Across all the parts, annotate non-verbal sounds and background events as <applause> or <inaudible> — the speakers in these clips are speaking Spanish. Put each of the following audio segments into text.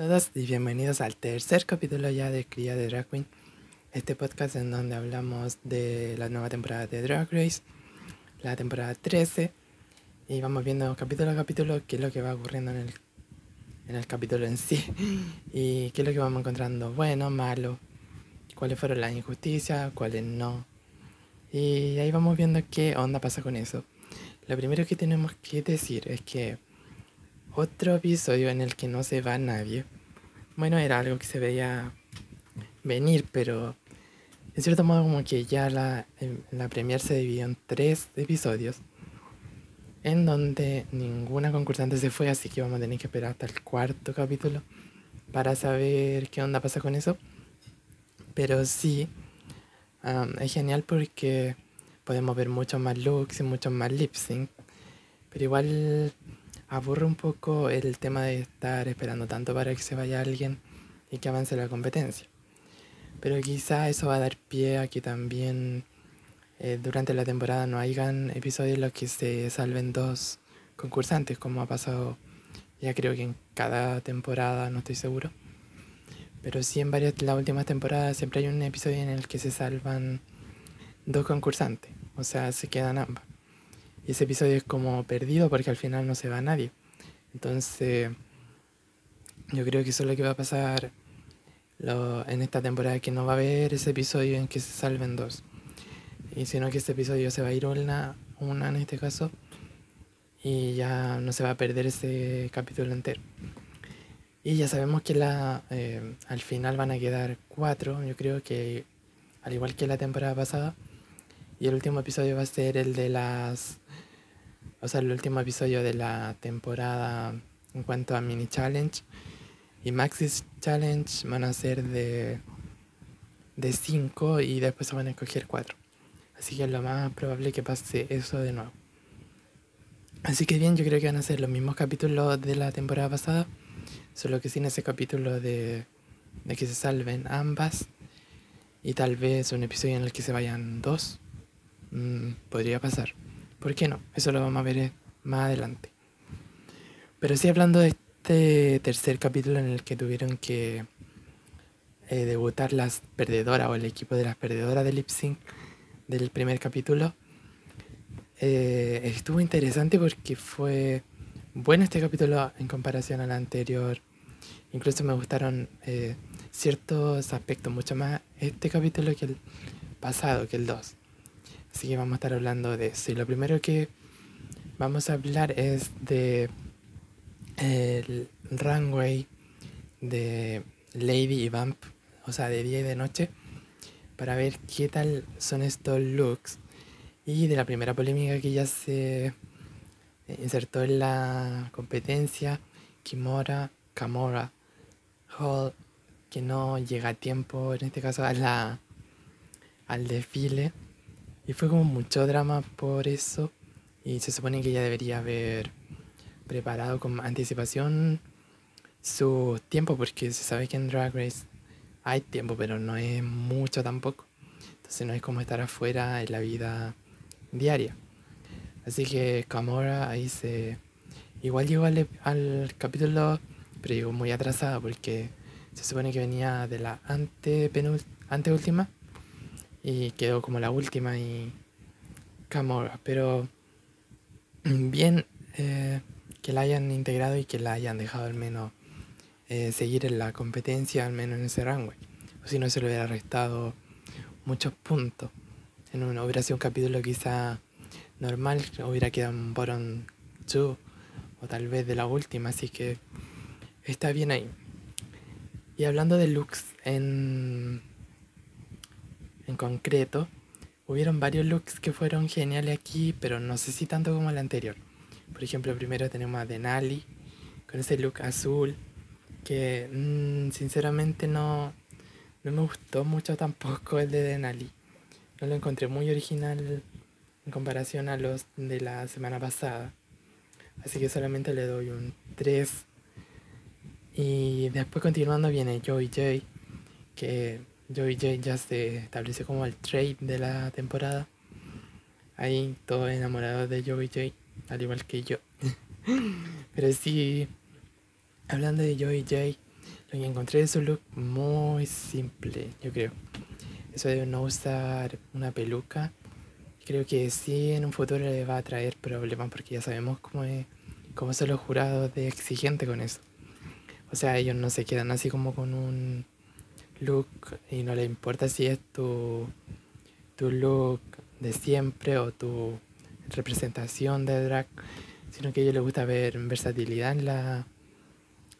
todos y bienvenidos al tercer capítulo ya de Cría de Drag Queen, este podcast en donde hablamos de la nueva temporada de Drag Race, la temporada 13, y vamos viendo capítulo a capítulo qué es lo que va ocurriendo en el, en el capítulo en sí, <laughs> y qué es lo que vamos encontrando bueno, malo, cuáles fueron las injusticias, cuáles no, y ahí vamos viendo qué onda pasa con eso. Lo primero que tenemos que decir es que otro episodio en el que no se va nadie. Bueno, era algo que se veía venir, pero en cierto modo como que ya la, la premier se dividió en tres episodios en donde ninguna concursante se fue, así que vamos a tener que esperar hasta el cuarto capítulo para saber qué onda pasa con eso. Pero sí, es genial porque podemos ver muchos más looks y muchos más lip sync, pero igual aburre un poco el tema de estar esperando tanto para que se vaya alguien y que avance la competencia. Pero quizá eso va a dar pie a que también eh, durante la temporada no hayan episodios en los que se salven dos concursantes, como ha pasado ya creo que en cada temporada, no estoy seguro. Pero sí en varias las últimas temporadas siempre hay un episodio en el que se salvan dos concursantes, o sea, se quedan ambas. Ese episodio es como perdido porque al final no se va nadie. Entonces, yo creo que eso es lo que va a pasar en esta temporada, que no va a haber ese episodio en que se salven dos. Y sino que ese episodio se va a ir una, una en este caso, y ya no se va a perder ese capítulo entero. Y ya sabemos que la, eh, al final van a quedar cuatro, yo creo que al igual que la temporada pasada. Y el último episodio va a ser el de las o sea, el último episodio de la temporada en cuanto a mini challenge y maxis challenge van a ser de de 5 y después se van a escoger 4. Así que lo más probable que pase eso de nuevo. Así que bien, yo creo que van a ser los mismos capítulos de la temporada pasada, solo que sin ese capítulo de, de que se salven ambas y tal vez un episodio en el que se vayan dos. Mm, podría pasar. ¿Por qué no? Eso lo vamos a ver eh, más adelante. Pero sí hablando de este tercer capítulo en el que tuvieron que eh, debutar las perdedoras o el equipo de las perdedoras de lip sync del primer capítulo, eh, estuvo interesante porque fue bueno este capítulo en comparación al anterior. Incluso me gustaron ciertos aspectos mucho más este capítulo que el pasado, que el 2. Así que vamos a estar hablando de eso. Y lo primero que vamos a hablar es de el runway de Lady y Vamp, o sea, de día y de noche, para ver qué tal son estos looks. Y de la primera polémica que ya se insertó en la competencia, Kimora, Kamora, Hall, que no llega a tiempo, en este caso, a la, al desfile. Y fue como mucho drama por eso. Y se supone que ella debería haber preparado con anticipación su tiempo, porque se sabe que en Drag Race hay tiempo, pero no es mucho tampoco. Entonces no es como estar afuera en la vida diaria. Así que Camora ahí se... Igual llegó al, al capítulo, pero llegó muy atrasada porque se supone que venía de la ante anteúltima y quedó como la última y Camora, pero bien eh, que la hayan integrado y que la hayan dejado al menos eh, seguir en la competencia, al menos en ese rango. O si no se le hubiera restado muchos puntos. En una hubiera sido un capítulo quizá normal, hubiera quedado un bottom 2 o tal vez de la última, así que está bien ahí. Y hablando de looks en en concreto, hubieron varios looks que fueron geniales aquí, pero no sé si tanto como el anterior. Por ejemplo, primero tenemos a Denali con ese look azul, que mm, sinceramente no, no me gustó mucho tampoco el de Denali. No lo encontré muy original en comparación a los de la semana pasada. Así que solamente le doy un 3. Y después continuando viene Joey J, que Joey J ya se establece como el trade de la temporada. Ahí todos enamorados de Joey J, al igual que yo. <laughs> Pero sí, hablando de Joey J, lo que encontré es un look muy simple, yo creo. Eso de no usar una peluca, creo que sí en un futuro le va a traer problemas porque ya sabemos cómo, es, cómo son los jurados de exigente con eso. O sea, ellos no se quedan así como con un look y no le importa si es tu, tu look de siempre o tu representación de drag, sino que a ellos les gusta ver versatilidad en la,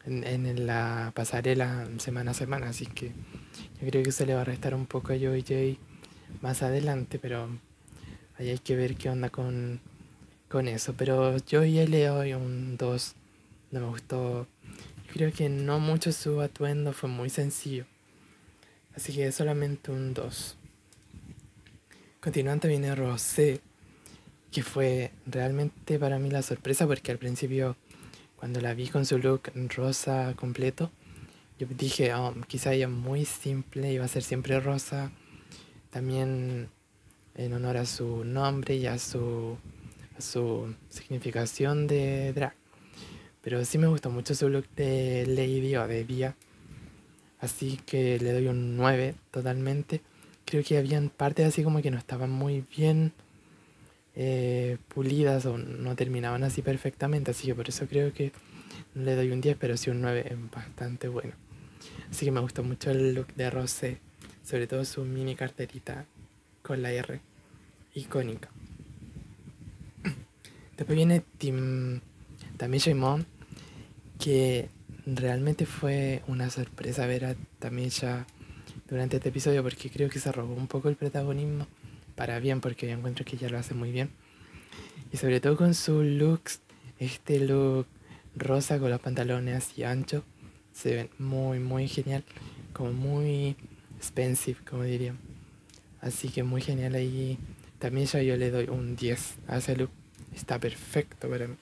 en, la pasarela semana a semana, así que yo creo que eso le va a restar un poco a Joey J más adelante, pero ahí hay que ver qué onda con, con eso. Pero yo ya le doy un 2, no me gustó. creo que no mucho su atuendo, fue muy sencillo. Así que solamente un 2. Continuando viene Rosé, que fue realmente para mí la sorpresa porque al principio cuando la vi con su look rosa completo, yo dije, oh, quizá ella muy simple, iba a ser siempre rosa. También en honor a su nombre y a su, a su significación de drag. Pero sí me gustó mucho su look de Lady o de Via. Así que le doy un 9 totalmente. Creo que habían partes así como que no estaban muy bien eh, pulidas o no terminaban así perfectamente. Así que por eso creo que le doy un 10, pero sí un 9 es bastante bueno. Así que me gustó mucho el look de Rosé, sobre todo su mini carterita con la R icónica. Después viene Tim Tamisha Mon, que realmente fue una sorpresa ver a Tamisha durante este episodio porque creo que se robó un poco el protagonismo para bien porque yo encuentro que ella lo hace muy bien. Y sobre todo con su looks, este look rosa con los pantalones así anchos, se ven muy muy genial, como muy expensive como diría. Así que muy genial ahí. También ya yo le doy un 10 a ese look. Está perfecto para mí.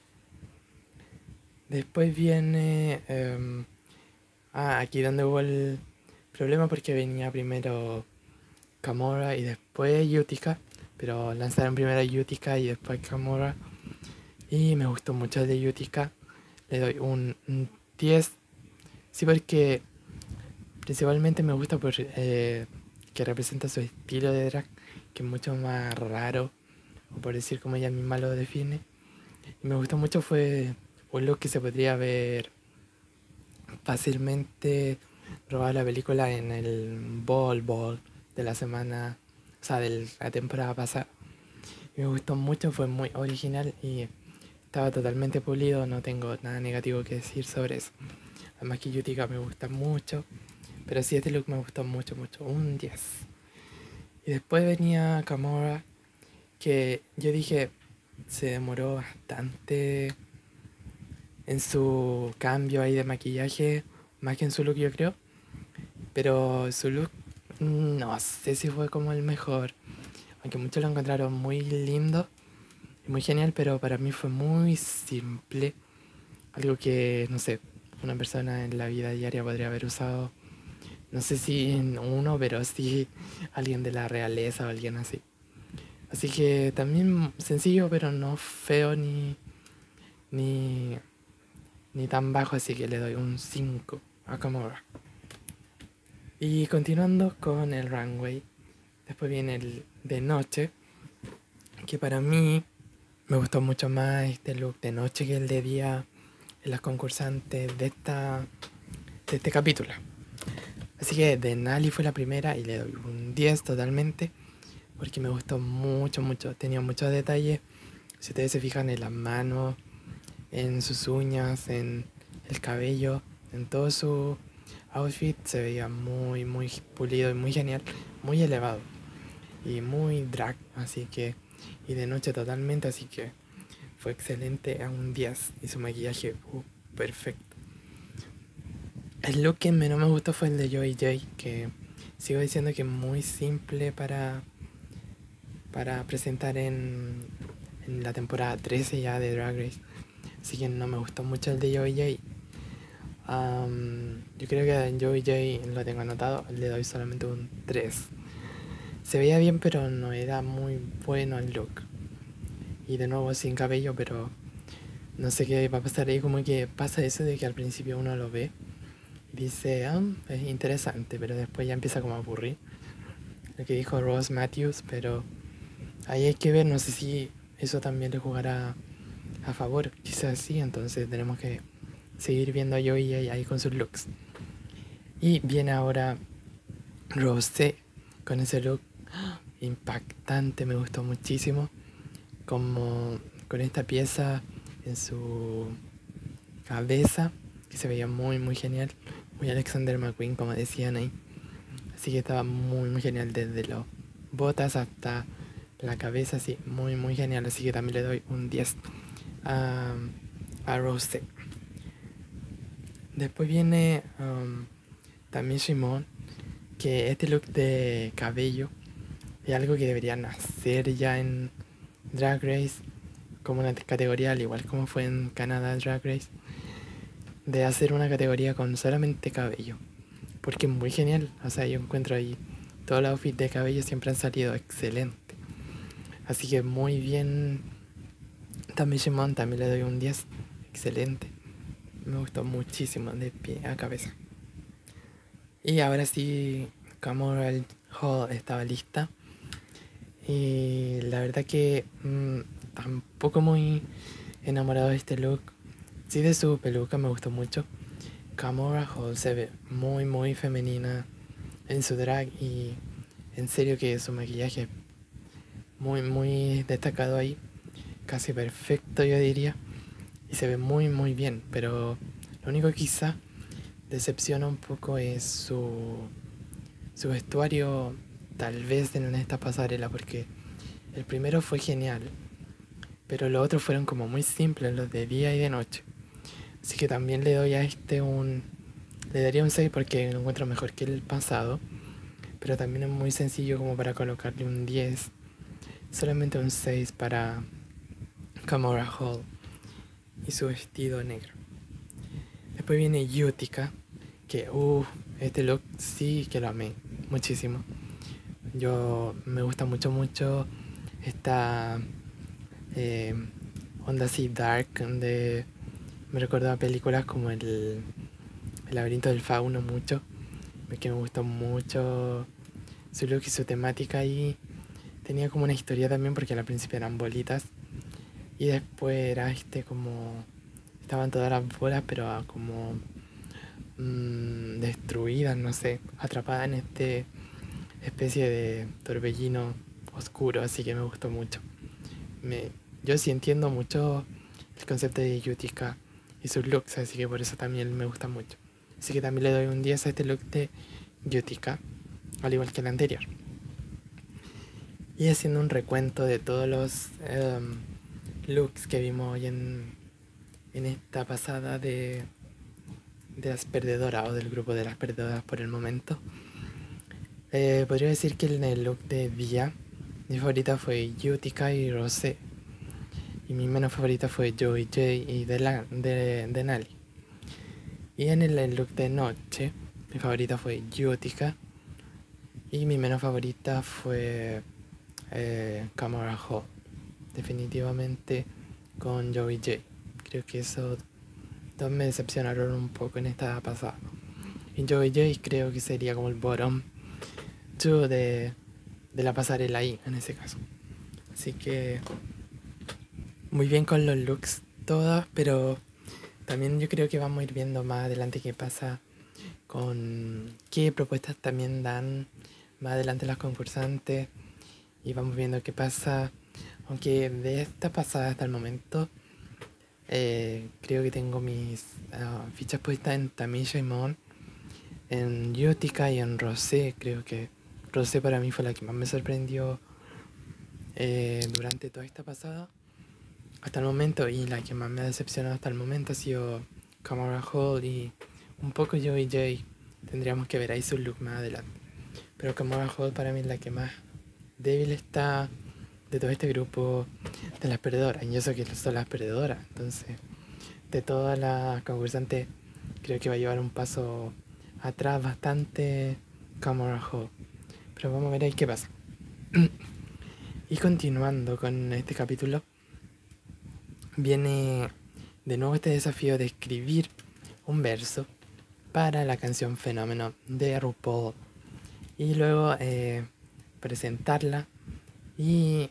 Después viene... Em, ah, aquí donde hubo el problema porque venía primero Camora y después Utica. Pero lanzaron primero Utica y después Camora. Y me gustó mucho de Utica. Le doy un 10. Sí, porque principalmente me gusta por, eh, que representa su estilo de drag, que es mucho más raro, o por decir como ella misma lo define. Y me gustó mucho fue un look que se podría ver fácilmente robar la película en el Ball Ball de la semana, o sea, de la temporada pasada. me gustó mucho, fue muy original y estaba totalmente pulido, no tengo nada negativo que decir sobre eso. Además que Yutika me gusta mucho, pero sí este look me gustó mucho, mucho, un 10. Y después venía Kamora, que yo dije, se demoró bastante en su cambio ahí de maquillaje, más que en su look yo creo. Pero su look no sé si fue como el mejor. Aunque muchos lo encontraron muy lindo y muy genial, pero para mí fue muy simple. Algo que, no sé, una persona en la vida diaria podría haber usado. No sé si uno, pero sí alguien de la realeza o alguien así. Así que también sencillo, pero no feo ni, ni, ni tan bajo, así que le doy un 5 a Kamora. Y continuando con el runway, después viene el de noche, que para mí me gustó mucho más este look de noche que el de día en las concursantes de, esta, de este capítulo. Así que de Nali fue la primera y le doy un 10 totalmente, porque me gustó mucho, mucho, tenía muchos detalles. Si ustedes se fijan en las manos, en sus uñas, en el cabello, en todo su outfit se veía muy, muy pulido y muy genial, muy elevado y muy drag, así que, y de noche totalmente, así que fue excelente a un 10 y su maquillaje uh, perfecto. El look que menos me gustó fue el de Joey J, que sigo diciendo que es muy simple para, para presentar en, en la temporada 13 ya de Drag Race. Así que no me gustó mucho el de Joey J yo creo que en Joey J lo tengo anotado, le doy solamente un 3. Se veía bien, pero no era muy bueno el look. Y de nuevo sin cabello, pero no sé qué va a pasar ahí. Como que pasa eso de que al principio uno lo ve dice, ah, es interesante, pero después ya empieza como a aburrir lo que dijo Ross Matthews, pero ahí hay que ver, no sé si eso también le jugará a favor, quizás sí, entonces tenemos que seguir viendo a Joey ahí con sus looks. Y viene ahora Rosé con ese look impactante, me gustó muchísimo, como con esta pieza en su cabeza, que se veía muy, muy genial, muy Alexander McQueen, como decían ahí. Así que estaba muy, muy genial, desde los botas hasta la cabeza, así, muy, muy genial. Así que también le doy un 10 a, a Rose. Después viene um, también Simón, que este look de cabello es algo que deberían hacer ya en Drag Race, como una categoría, al igual como fue en Canadá Drag Race, de hacer una categoría con solamente cabello. Porque es muy genial, o sea, yo encuentro ahí todos los outfits de cabello siempre han salido excelentes. Así que muy bien. También Shimon, también le doy un 10. Excelente. Me gustó muchísimo de pie a cabeza. Y ahora sí, Camoral Hall estaba lista. Y la verdad que mm, tampoco muy enamorado de este look. Sí de su peluca me gustó mucho. Camora Hall se ve muy muy femenina en su drag y en serio que su maquillaje muy, muy destacado ahí, casi perfecto yo diría, y se ve muy, muy bien, pero lo único que quizá decepciona un poco es su, su vestuario, tal vez en esta pasarela, porque el primero fue genial, pero los otros fueron como muy simples, los de día y de noche. Así que también le doy a este un... Le daría un 6 porque lo encuentro mejor que el pasado. Pero también es muy sencillo como para colocarle un 10 solamente un 6 para Camora Hall y su vestido negro. Después viene Utica, que uh, este look sí que lo amé muchísimo. Yo me gusta mucho, mucho esta eh, onda así dark, donde me recuerda a películas como el, el laberinto del fauno mucho, que me gustó mucho su look y su temática ahí tenía como una historia también porque al principio eran bolitas y después era este como estaban todas las bolas pero como mmm, destruidas, no sé, atrapadas en este especie de torbellino oscuro, así que me gustó mucho. Me, yo sí entiendo mucho el concepto de Yutica y sus looks, así que por eso también me gusta mucho. Así que también le doy un 10 a este look de Yutica, al igual que el anterior y haciendo un recuento de todos los em, looks que vimos hoy en, en esta pasada de, de las perdedoras o del grupo de las perdedoras por el momento. Eh, podría decir que en el look de día mi favorita fue Utica y Rosé. Y mi menos favorita fue Joey J y de, de, de Y en el look de noche, mi favorita fue Utica. Y mi menos favorita fue eh, Camera Hall. Definitivamente con Joey J. Creo que eso dos me decepcionaron un poco en esta pasada. Y Joey J creo que sería como el bottom 2 de, de la pasarela ahí, en ese caso. Así que muy bien con los looks todas, pero también yo creo que vamos a ir viendo más adelante qué pasa con qué propuestas también dan más adelante las concursantes y vamos viendo qué pasa. Aunque de esta pasada hasta el momento, eh, creo que tengo mis ah, fichas puestas en Tamisha y Mon, en Yutica y en Rosé. Creo que Rosé para mí fue la que más me sorprendió eh, durante toda esta pasada hasta el momento y la que más me ha decepcionado hasta el momento ha sido Camara Hall y un poco yo y Jay. Tendríamos que ver ahí su look más adelante. Pero Camara Hall para mí es la que más débil está de todo este grupo de las perdedoras. Y sé que son las perdedoras. Entonces, de todas las concursantes, creo que va a llevar un paso atrás bastante Camera Hall. Pero vamos a ver ahí qué pasa. y continuando con este capítulo, viene de nuevo este desafío de escribir un verso para la canción Fenómeno de RuPaul. Y luego eh, presentarla y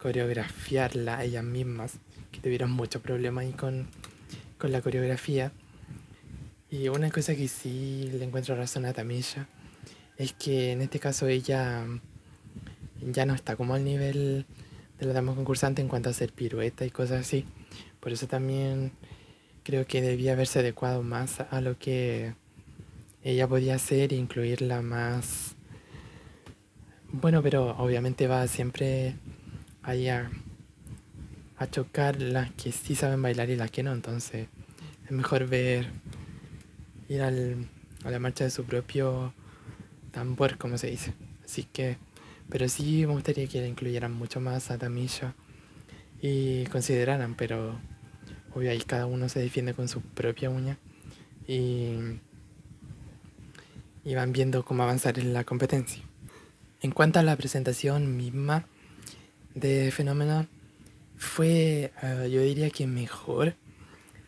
coreografiarla ellas mismas, que tuvieron mucho problema ahí con, con la coreografía. Y una cosa que sí le encuentro razón a Tamisha es que en este caso ella ya no está como al nivel de la dama concursante en cuanto a hacer pirueta y cosas así. Por eso también creo que debía haberse adecuado más a lo que ella podía hacer e incluirla más. Bueno, pero obviamente va siempre ahí a, chocar las que sí saben bailar y las que no. Entonces es mejor ver, ir al, a la marcha de su propio tambor, como se dice. Así que, pero sí me gustaría que incluyeran mucho más a Tamisha y consideraran, pero obvio cada uno se defiende con su propia uña y, y van viendo cómo avanzar en la competencia. En cuanto a la presentación misma de Fenómeno, fue, eh, yo diría que mejor.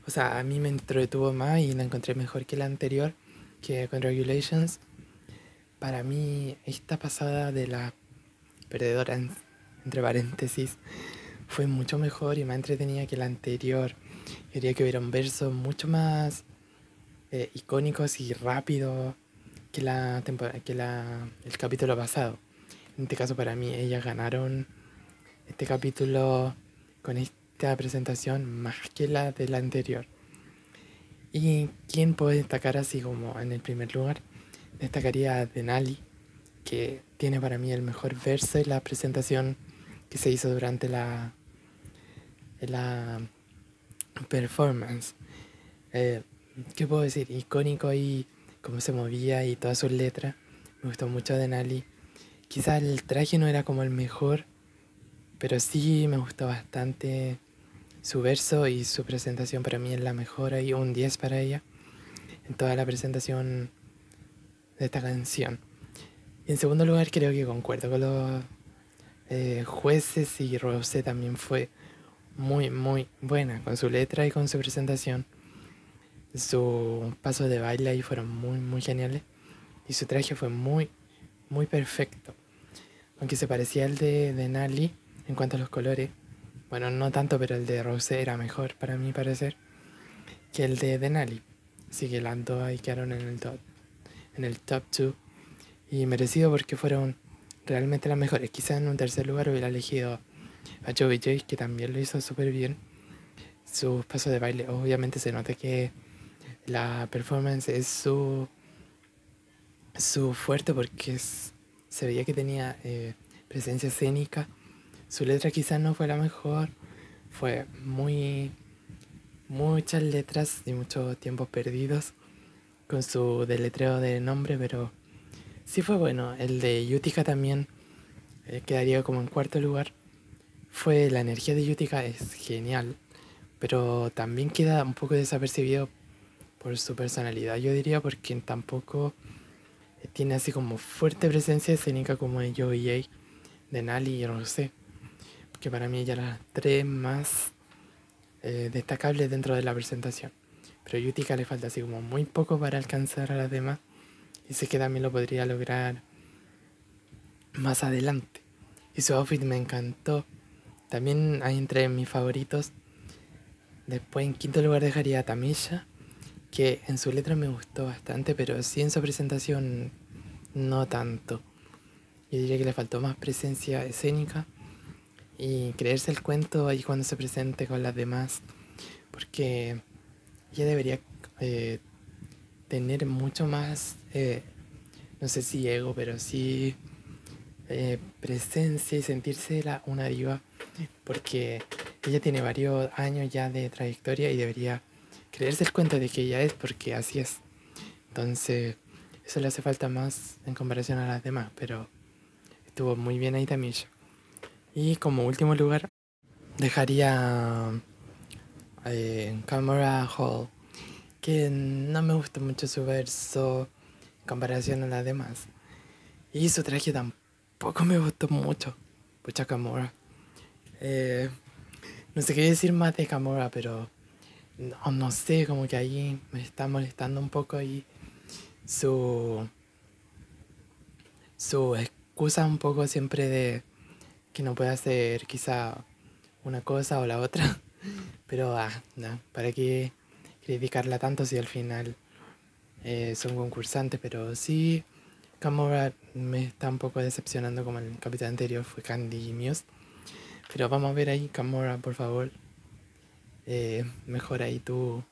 O sea, a mí me entretuvo más y la encontré mejor que la anterior, que Congratulations para mí esta pasada de la perdedora, entre paréntesis, fue mucho mejor y más entretenida que la anterior. Quería que hubiera un verso mucho más eh, icónicos y rápido que, la que la, el capítulo pasado. En este caso para mí ellas ganaron este capítulo con esta presentación más que la de la anterior. ¿Y quién puede destacar así como en el primer lugar? destacaría a Denali, que tiene para mí el mejor verso y la presentación que se hizo durante la, la performance. Eh, ¿Qué puedo decir? Icónico y cómo se movía y todas sus letras. Me gustó mucho Denali. Quizás el traje no era como el mejor, pero sí me gustó bastante su verso y su presentación para mí es la mejor. Hay un 10 para ella. En toda la presentación de esta canción. Y en segundo lugar, creo que concuerdo con los eh, jueces y Rosé también fue muy, muy buena con su letra y con su presentación. Su paso de baile ahí fueron muy, muy geniales. Y su traje fue muy, muy perfecto. Aunque se parecía al de, de Nali en cuanto a los colores. Bueno, no tanto, pero el de Rosé era mejor para mi parecer que el de Denali. Así que las dos ahí quedaron en el top en el top 2 y merecido porque fueron realmente las mejores. Quizás en un tercer lugar hubiera elegido a Joey J, que también lo hizo súper bien. Sus pasos de baile, obviamente se nota que la performance es su, su fuerte porque se veía que tenía eh, presencia escénica. Su letra quizás no fue la mejor, fue muy muchas letras y muchos tiempos perdidos con su deletreo de nombre, pero sí fue bueno. El de Yutica también eh, quedaría como en cuarto lugar. Fue la energía de Yutica es genial, pero también queda un poco desapercibido por su personalidad, yo diría, porque tampoco eh, tiene así como fuerte presencia escénica como de Joey de Nali y Rosé, que para mí ella las tres más eh, destacables dentro de la presentación. Pero Yutica le falta así como muy poco para alcanzar a las demás. Y sé que también lo podría lograr más adelante. Y su outfit me encantó. También hay entre mis favoritos. Después en quinto lugar dejaría a Tamisha, que en su letra me gustó bastante, pero sí en su presentación no tanto. Yo diría que le faltó más presencia escénica y creerse el cuento ahí cuando se presente con las demás. Porque ella debería eh, tener mucho más, eh, no sé si ego, pero sí eh, presencia y sentirse la, una diva, porque ella tiene varios años ya de trayectoria y debería creerse el cuento de que ella es, porque así es. Entonces, eso le hace falta más en comparación a las demás, pero estuvo muy bien ahí también. Y como último lugar, dejaría en Camera Hall, que no me gusta mucho su verso en comparación a las demás. Y su traje tampoco me gustó mucho. Pucha Camora. Eh, no sé qué decir más de Camora, pero no, no sé, como que ahí me está molestando un poco y su, su excusa un poco siempre de que no puede hacer quizá una cosa o la otra. <laughs> Pero, ah, no, ¿para qué criticarla tanto si al final eh, son concursantes? Pero sí, Camora me está un poco decepcionando como el capitán anterior fue Candy Muse. Pero vamos a ver ahí, Camora, por favor. Eh, mejora ahí tu,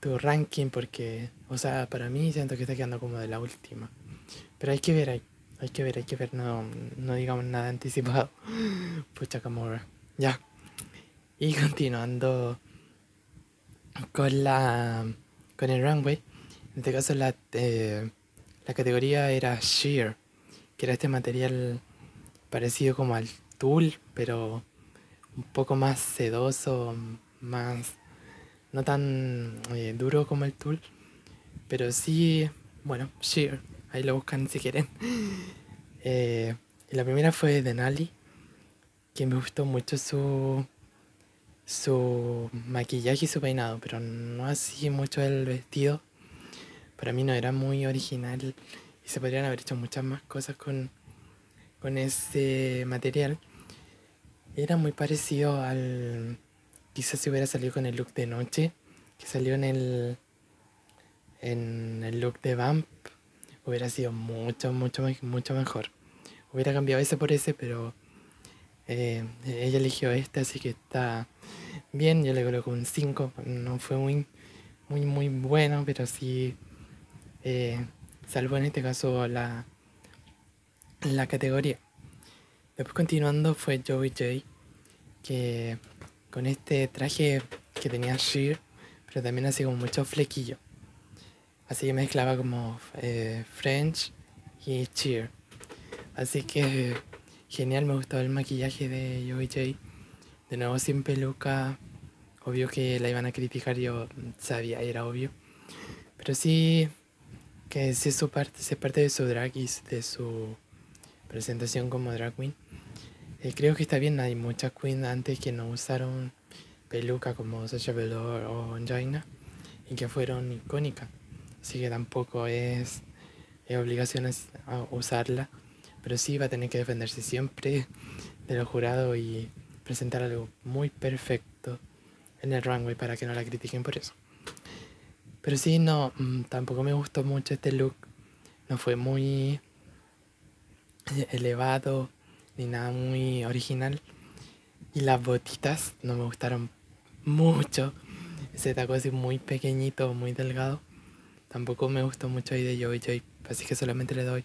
tu ranking porque, o sea, para mí siento que está quedando como de la última. Pero hay que ver ahí, hay que ver, hay que ver, no, no digamos nada anticipado. <gasps> Pucha Camora, ya. Y continuando con la con el runway, en este caso la, eh, la categoría era sheer, que era este material parecido como al tul, pero un poco más sedoso, más no tan eh, duro como el tul, pero sí, bueno, sheer, ahí lo buscan si quieren. Eh, la primera fue de Nali, que me gustó mucho su su maquillaje y su peinado, pero no así mucho el vestido. Para mí no era muy original y se podrían haber hecho muchas más cosas con, con ese material. Era muy parecido al... Quizás si hubiera salido con el look de noche, que salió en el, en el look de Vamp, hubiera sido mucho, mucho, mucho mejor. Hubiera cambiado ese por ese, pero eh, ella eligió este, así que está bien. Yo le coloco un 5. No fue muy, muy, muy bueno, pero sí eh, en este caso la, la categoría. Después continuando fue Joey J, que con este traje que tenía sheer, pero también hacía como mucho flequillo. Así que mezclaba como eh, French y cheer. Así que Genial, me gustó el maquillaje de Joey J. De nuevo sin peluca. Obvio que la iban a criticar, yo sabía, era obvio. Pero sí que sí es su parte, es parte de su drag y de su presentación como drag queen. Eh, creo que está bien, hay muchas queens antes que no usaron peluca como Sasha Velour o Angina y que fueron icónicas. Así que tampoco es, es obligación usarla pero sí va a tener que defenderse siempre de los jurados y presentar algo muy perfecto en el runway para que no la critiquen por eso. Pero sí, no, mm, tampoco me gustó mucho este look. No fue muy elevado ni nada muy original. Y las botitas no me gustaron mucho. Ese taco así muy pequeñito, muy delgado. Tampoco me gustó mucho ahí de Joey Joy. Así que solamente le doy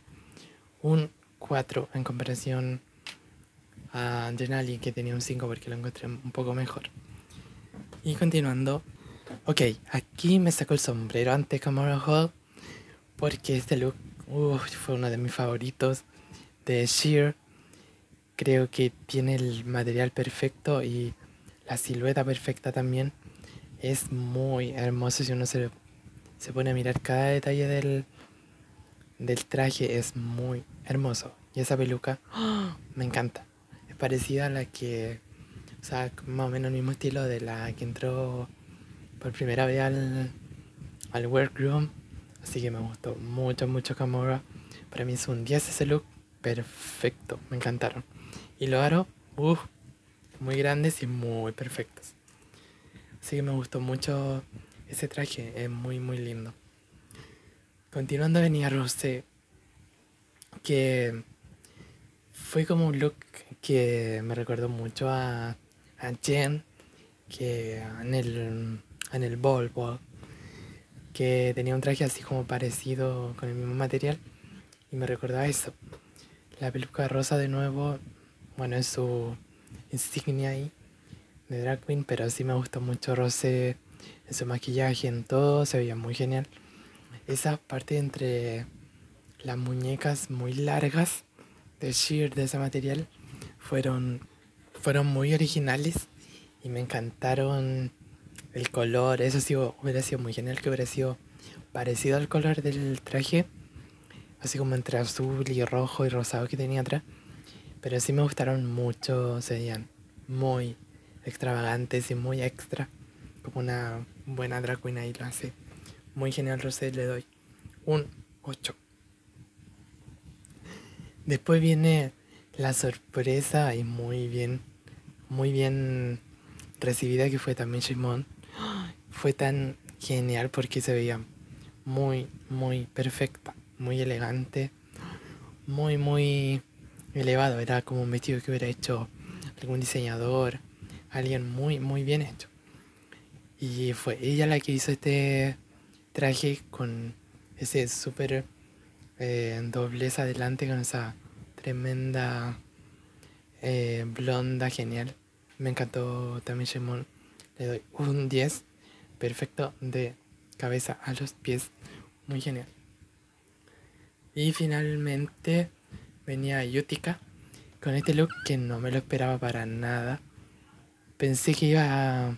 un 4 en comparación a Denali que tenía un 5 porque lo encontré un poco mejor. Y continuando, ok, aquí me saco el sombrero ante Camera Hall porque este look fue uno de mis favoritos de Sheer. Creo que tiene el material perfecto y la silueta perfecta también. Es muy hermoso si uno se, se pone a mirar cada detalle del, del traje es muy hermoso. Y esa peluca <gasps> me encanta. Es parecida a la que, o sea, más o menos el mismo estilo de la que entró por primera vez al, al workroom. Así que me gustó mucho, mucho Camora. Para mí es un 10 ese look. Perfecto, me encantaron. Y los aros, muy grandes y muy perfectos. Así que me gustó mucho ese traje, es muy, muy lindo. Continuando venía Rosé, que fue como un look que me recordó mucho a, a Jen, que en el, en el ball, que tenía un traje así como parecido con el mismo material y me recordaba eso. La peluca rosa de nuevo, bueno, es su insignia ahí de drag queen, pero sí me gustó mucho Rosé en su maquillaje, en todo, se veía muy genial esa parte entre las muñecas muy largas de sheer de ese material fueron, fueron muy originales y me encantaron el color. Eso sí hubiera sido muy genial que hubiera sido parecido al color del traje, así como entre azul y rojo y rosado que tenía atrás. Pero sí me gustaron mucho, se veían muy extravagantes y muy extra. Como una buena drag queen ahí lo hace. Muy genial Rosé, le doy un 8. Después viene la sorpresa y muy bien, muy bien recibida que fue también Shimon. Fue tan genial porque se veía muy, muy perfecta, muy elegante, muy, muy elevado. Era como un vestido que hubiera hecho algún diseñador, alguien muy, muy bien hecho. Y fue ella la que hizo este traje con ese súper eh, doblez adelante, con esa tremenda eh, blonda genial. Me encantó también Shimon. Le doy un 10 perfecto de cabeza a los pies. Muy genial. Y finalmente venía Yutika con este look que no me lo esperaba para nada. Pensé que iba a,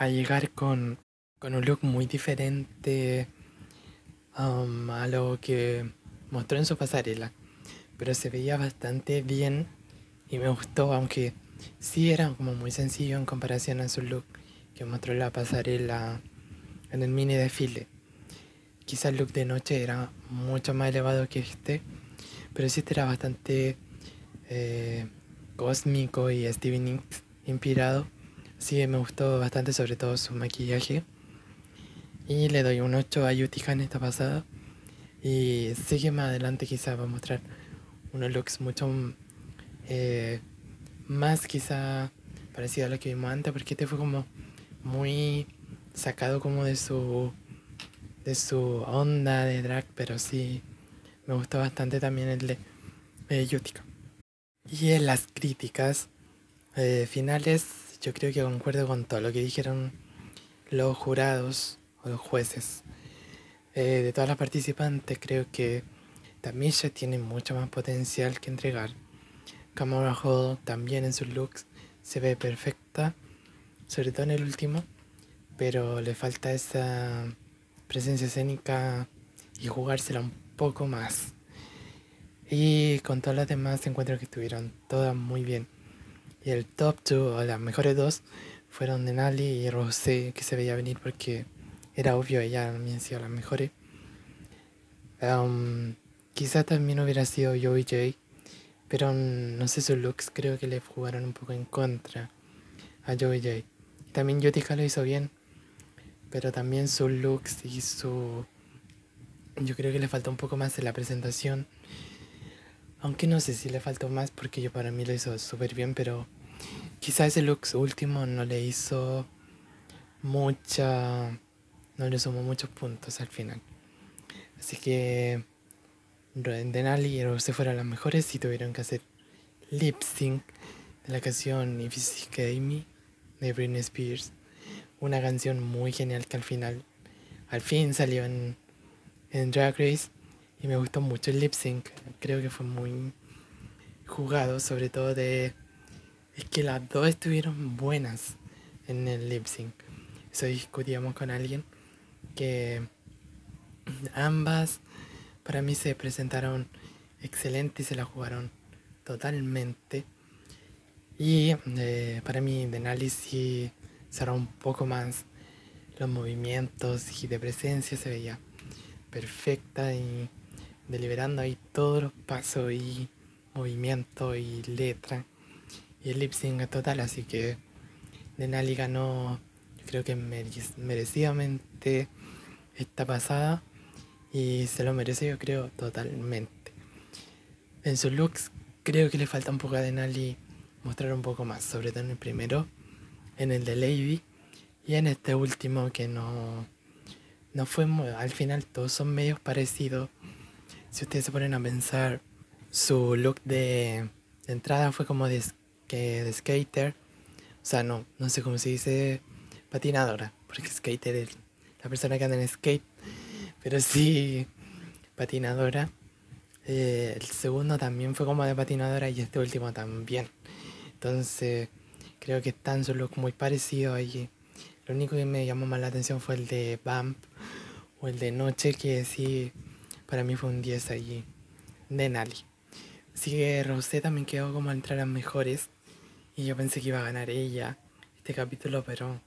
llegar con, con, un look muy diferente um, a lo que mostró en su pasarela. Pero se veía bastante bien y me gustó, aunque sí era como muy sencillo en comparación a su look que mostró la pasarela en el mini desfile. Quizá el look de noche era mucho más elevado que este, pero sí este era bastante eh, cósmico y Stevie Nicks inspirado. Sí, me gustó bastante, sobre todo su maquillaje. Y le doy un 8 a Yutika en esta pasada. Y sigue más adelante quizá va a mostrar unos looks mucho eh, más quizá parecido a lo que vimos antes, porque este fue como muy sacado como de su de su onda de drag, pero sí me gustó bastante también el de eh, Yutika. Y en las críticas eh, finales, yo creo que concuerdo con todo lo que dijeron los jurados o los jueces. Eh, de todas las participantes, creo que Tamisha tiene mucho más potencial que entregar. Camara Hall también en sus looks se ve perfecta, sobre todo en el último, pero le falta esa presencia escénica y jugársela un poco más. Y con todas las demás encuentro que estuvieron todas muy bien. Y el top 2, o las mejores dos, fueron Denali y Rosé, que se veía venir porque era obvio, ella también sido las mejores. Um, quizá también hubiera sido Joey J, pero no sé, sus looks creo que le jugaron un poco en contra a Joey J. También Yotika lo hizo bien, pero también sus looks y su... Yo creo que le faltó un poco más en la presentación aunque no sé si le faltó más porque yo para mí lo hizo súper bien, pero quizás ese look último no le hizo mucha... no le sumó muchos puntos al final. Así que Denali y Rose fueron las mejores y tuvieron que hacer lip sync de la canción If You Amy de Britney Spears. Una canción muy genial que al final, al fin salió en Drag Race y me gustó mucho el lip sync. Creo que fue muy jugado, sobre todo de... Es que las dos estuvieron buenas en el lip sync. Eso discutíamos con alguien que ambas para mí se presentaron excelentes y se la jugaron totalmente. Y eh, para mí Denali sí cerró un poco más los movimientos y de presencia se veía perfecta y deliberando ahí todos los pasos y movimientos y letra y el lip sync total, así que Denali ganó, creo que merecidamente esta pasada y se lo merece yo creo totalmente. En sus looks creo que le falta un poco a Denali mostrar un poco más, sobre todo en el primero, en el de Lady y en este último que no, no fue al final todos son medios parecidos si ustedes se ponen a pensar, su look de, entrada fue como de, que de skater. O sea, no, no sé cómo se dice patinadora, porque skater es la persona que anda en skate. Pero sí, patinadora. Eh, el segundo también fue como de patinadora y este último también. Entonces, creo que están su look muy parecido allí. Lo único que me llamó más la atención fue el de Bump o el de Noche, que sí para mí fue un 10 allí de Nali. Así que Rosé también quedó como entre las mejores. Y yo pensé que iba a ganar ella este capítulo, pero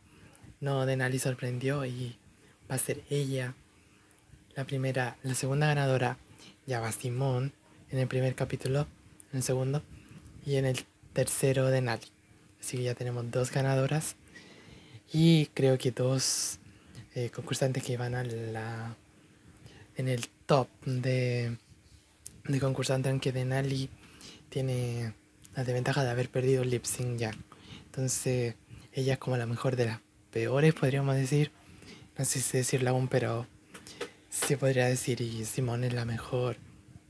no, Denali sorprendió y va a ser ella la primera, la segunda ganadora ya va Simón en el primer capítulo, en el segundo, y en el tercero Denali. Así que ya tenemos dos ganadoras y creo que dos eh, concursantes que van a la en el top de, de concursantes, aunque Denali tiene la desventaja de haber perdido el lip sync ya. Entonces, ella es como la mejor de las peores, podríamos decir. No sé si decirla aún, pero sí podría decir. Y Simón es la mejor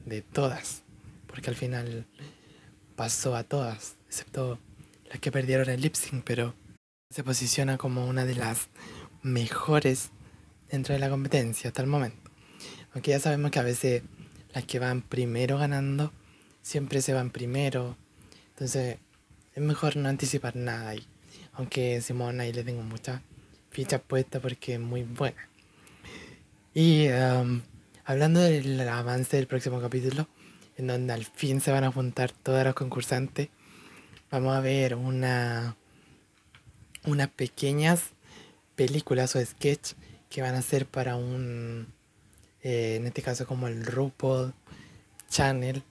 de todas. Porque al final pasó a todas, excepto las que perdieron el lip sync, pero se posiciona como una de las mejores dentro de la competencia hasta el momento. Aunque ya sabemos que a veces las que van primero ganando siempre se van primero. Entonces es mejor no anticipar nada ahí. Aunque Simón ahí le tengo muchas fichas puestas porque es muy buena. Y um, hablando del avance del próximo capítulo, en donde al fin se van a juntar todas los concursantes, vamos a ver una unas pequeñas películas o sketch que van a ser para un eh, en este caso como el RuPaul Channel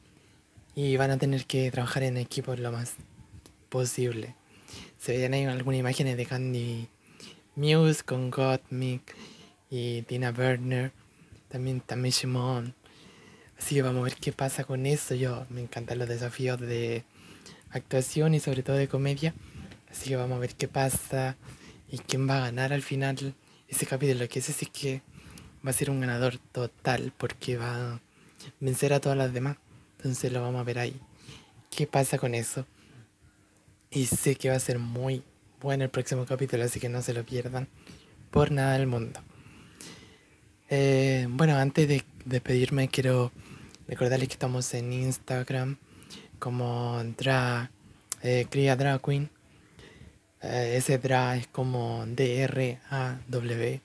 y van a tener que trabajar en equipo lo más posible. Se veían ahí algunas imágenes de Candy Muse con Gottmik y Tina Burner, también también Shimon. Así que vamos a ver qué pasa con eso. Yo me encantan los desafíos de actuación y sobre todo de comedia. Así que vamos a ver qué pasa y quién va a ganar al final ese capítulo. Que ese sí que va a ser un ganador total porque va a vencer a todas las demás. Entonces lo vamos a ver ahí. ¿Qué pasa con eso? Y sé que va a ser muy bueno el próximo capítulo, así que no se lo pierdan por nada del mundo. Eh, bueno, antes de despedirme, quiero recordarles que estamos en Instagram como Dra, eh, Cría. Eh, ese Dra es como D-R-A-W.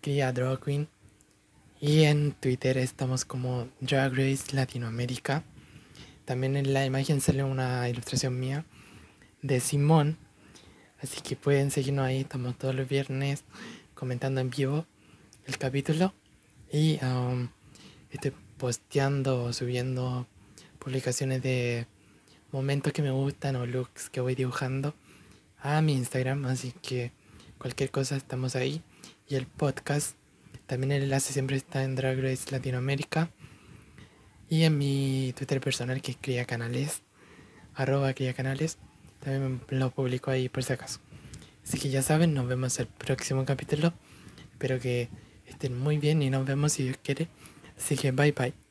Cría Drag Queen. Y en Twitter estamos como Drag Race Latinoamérica. También en la imagen sale una ilustración mía de Simón. Así que pueden seguirnos ahí, estamos todos los viernes comentando en vivo el capítulo. Y um, estoy posteando, subiendo publicaciones de momentos que me gustan o looks que voy dibujando a mi Instagram. Así que cualquier cosa estamos ahí. Y el podcast, también el enlace siempre está en Drag Race Latinoamérica. Y en mi Twitter personal que es Cría Canales, arroba Cría Canales. También lo publico ahí por si acaso. Así que ya saben, nos vemos el próximo capítulo. Espero que estén muy bien y nos vemos si Dios quiere. Así que bye bye.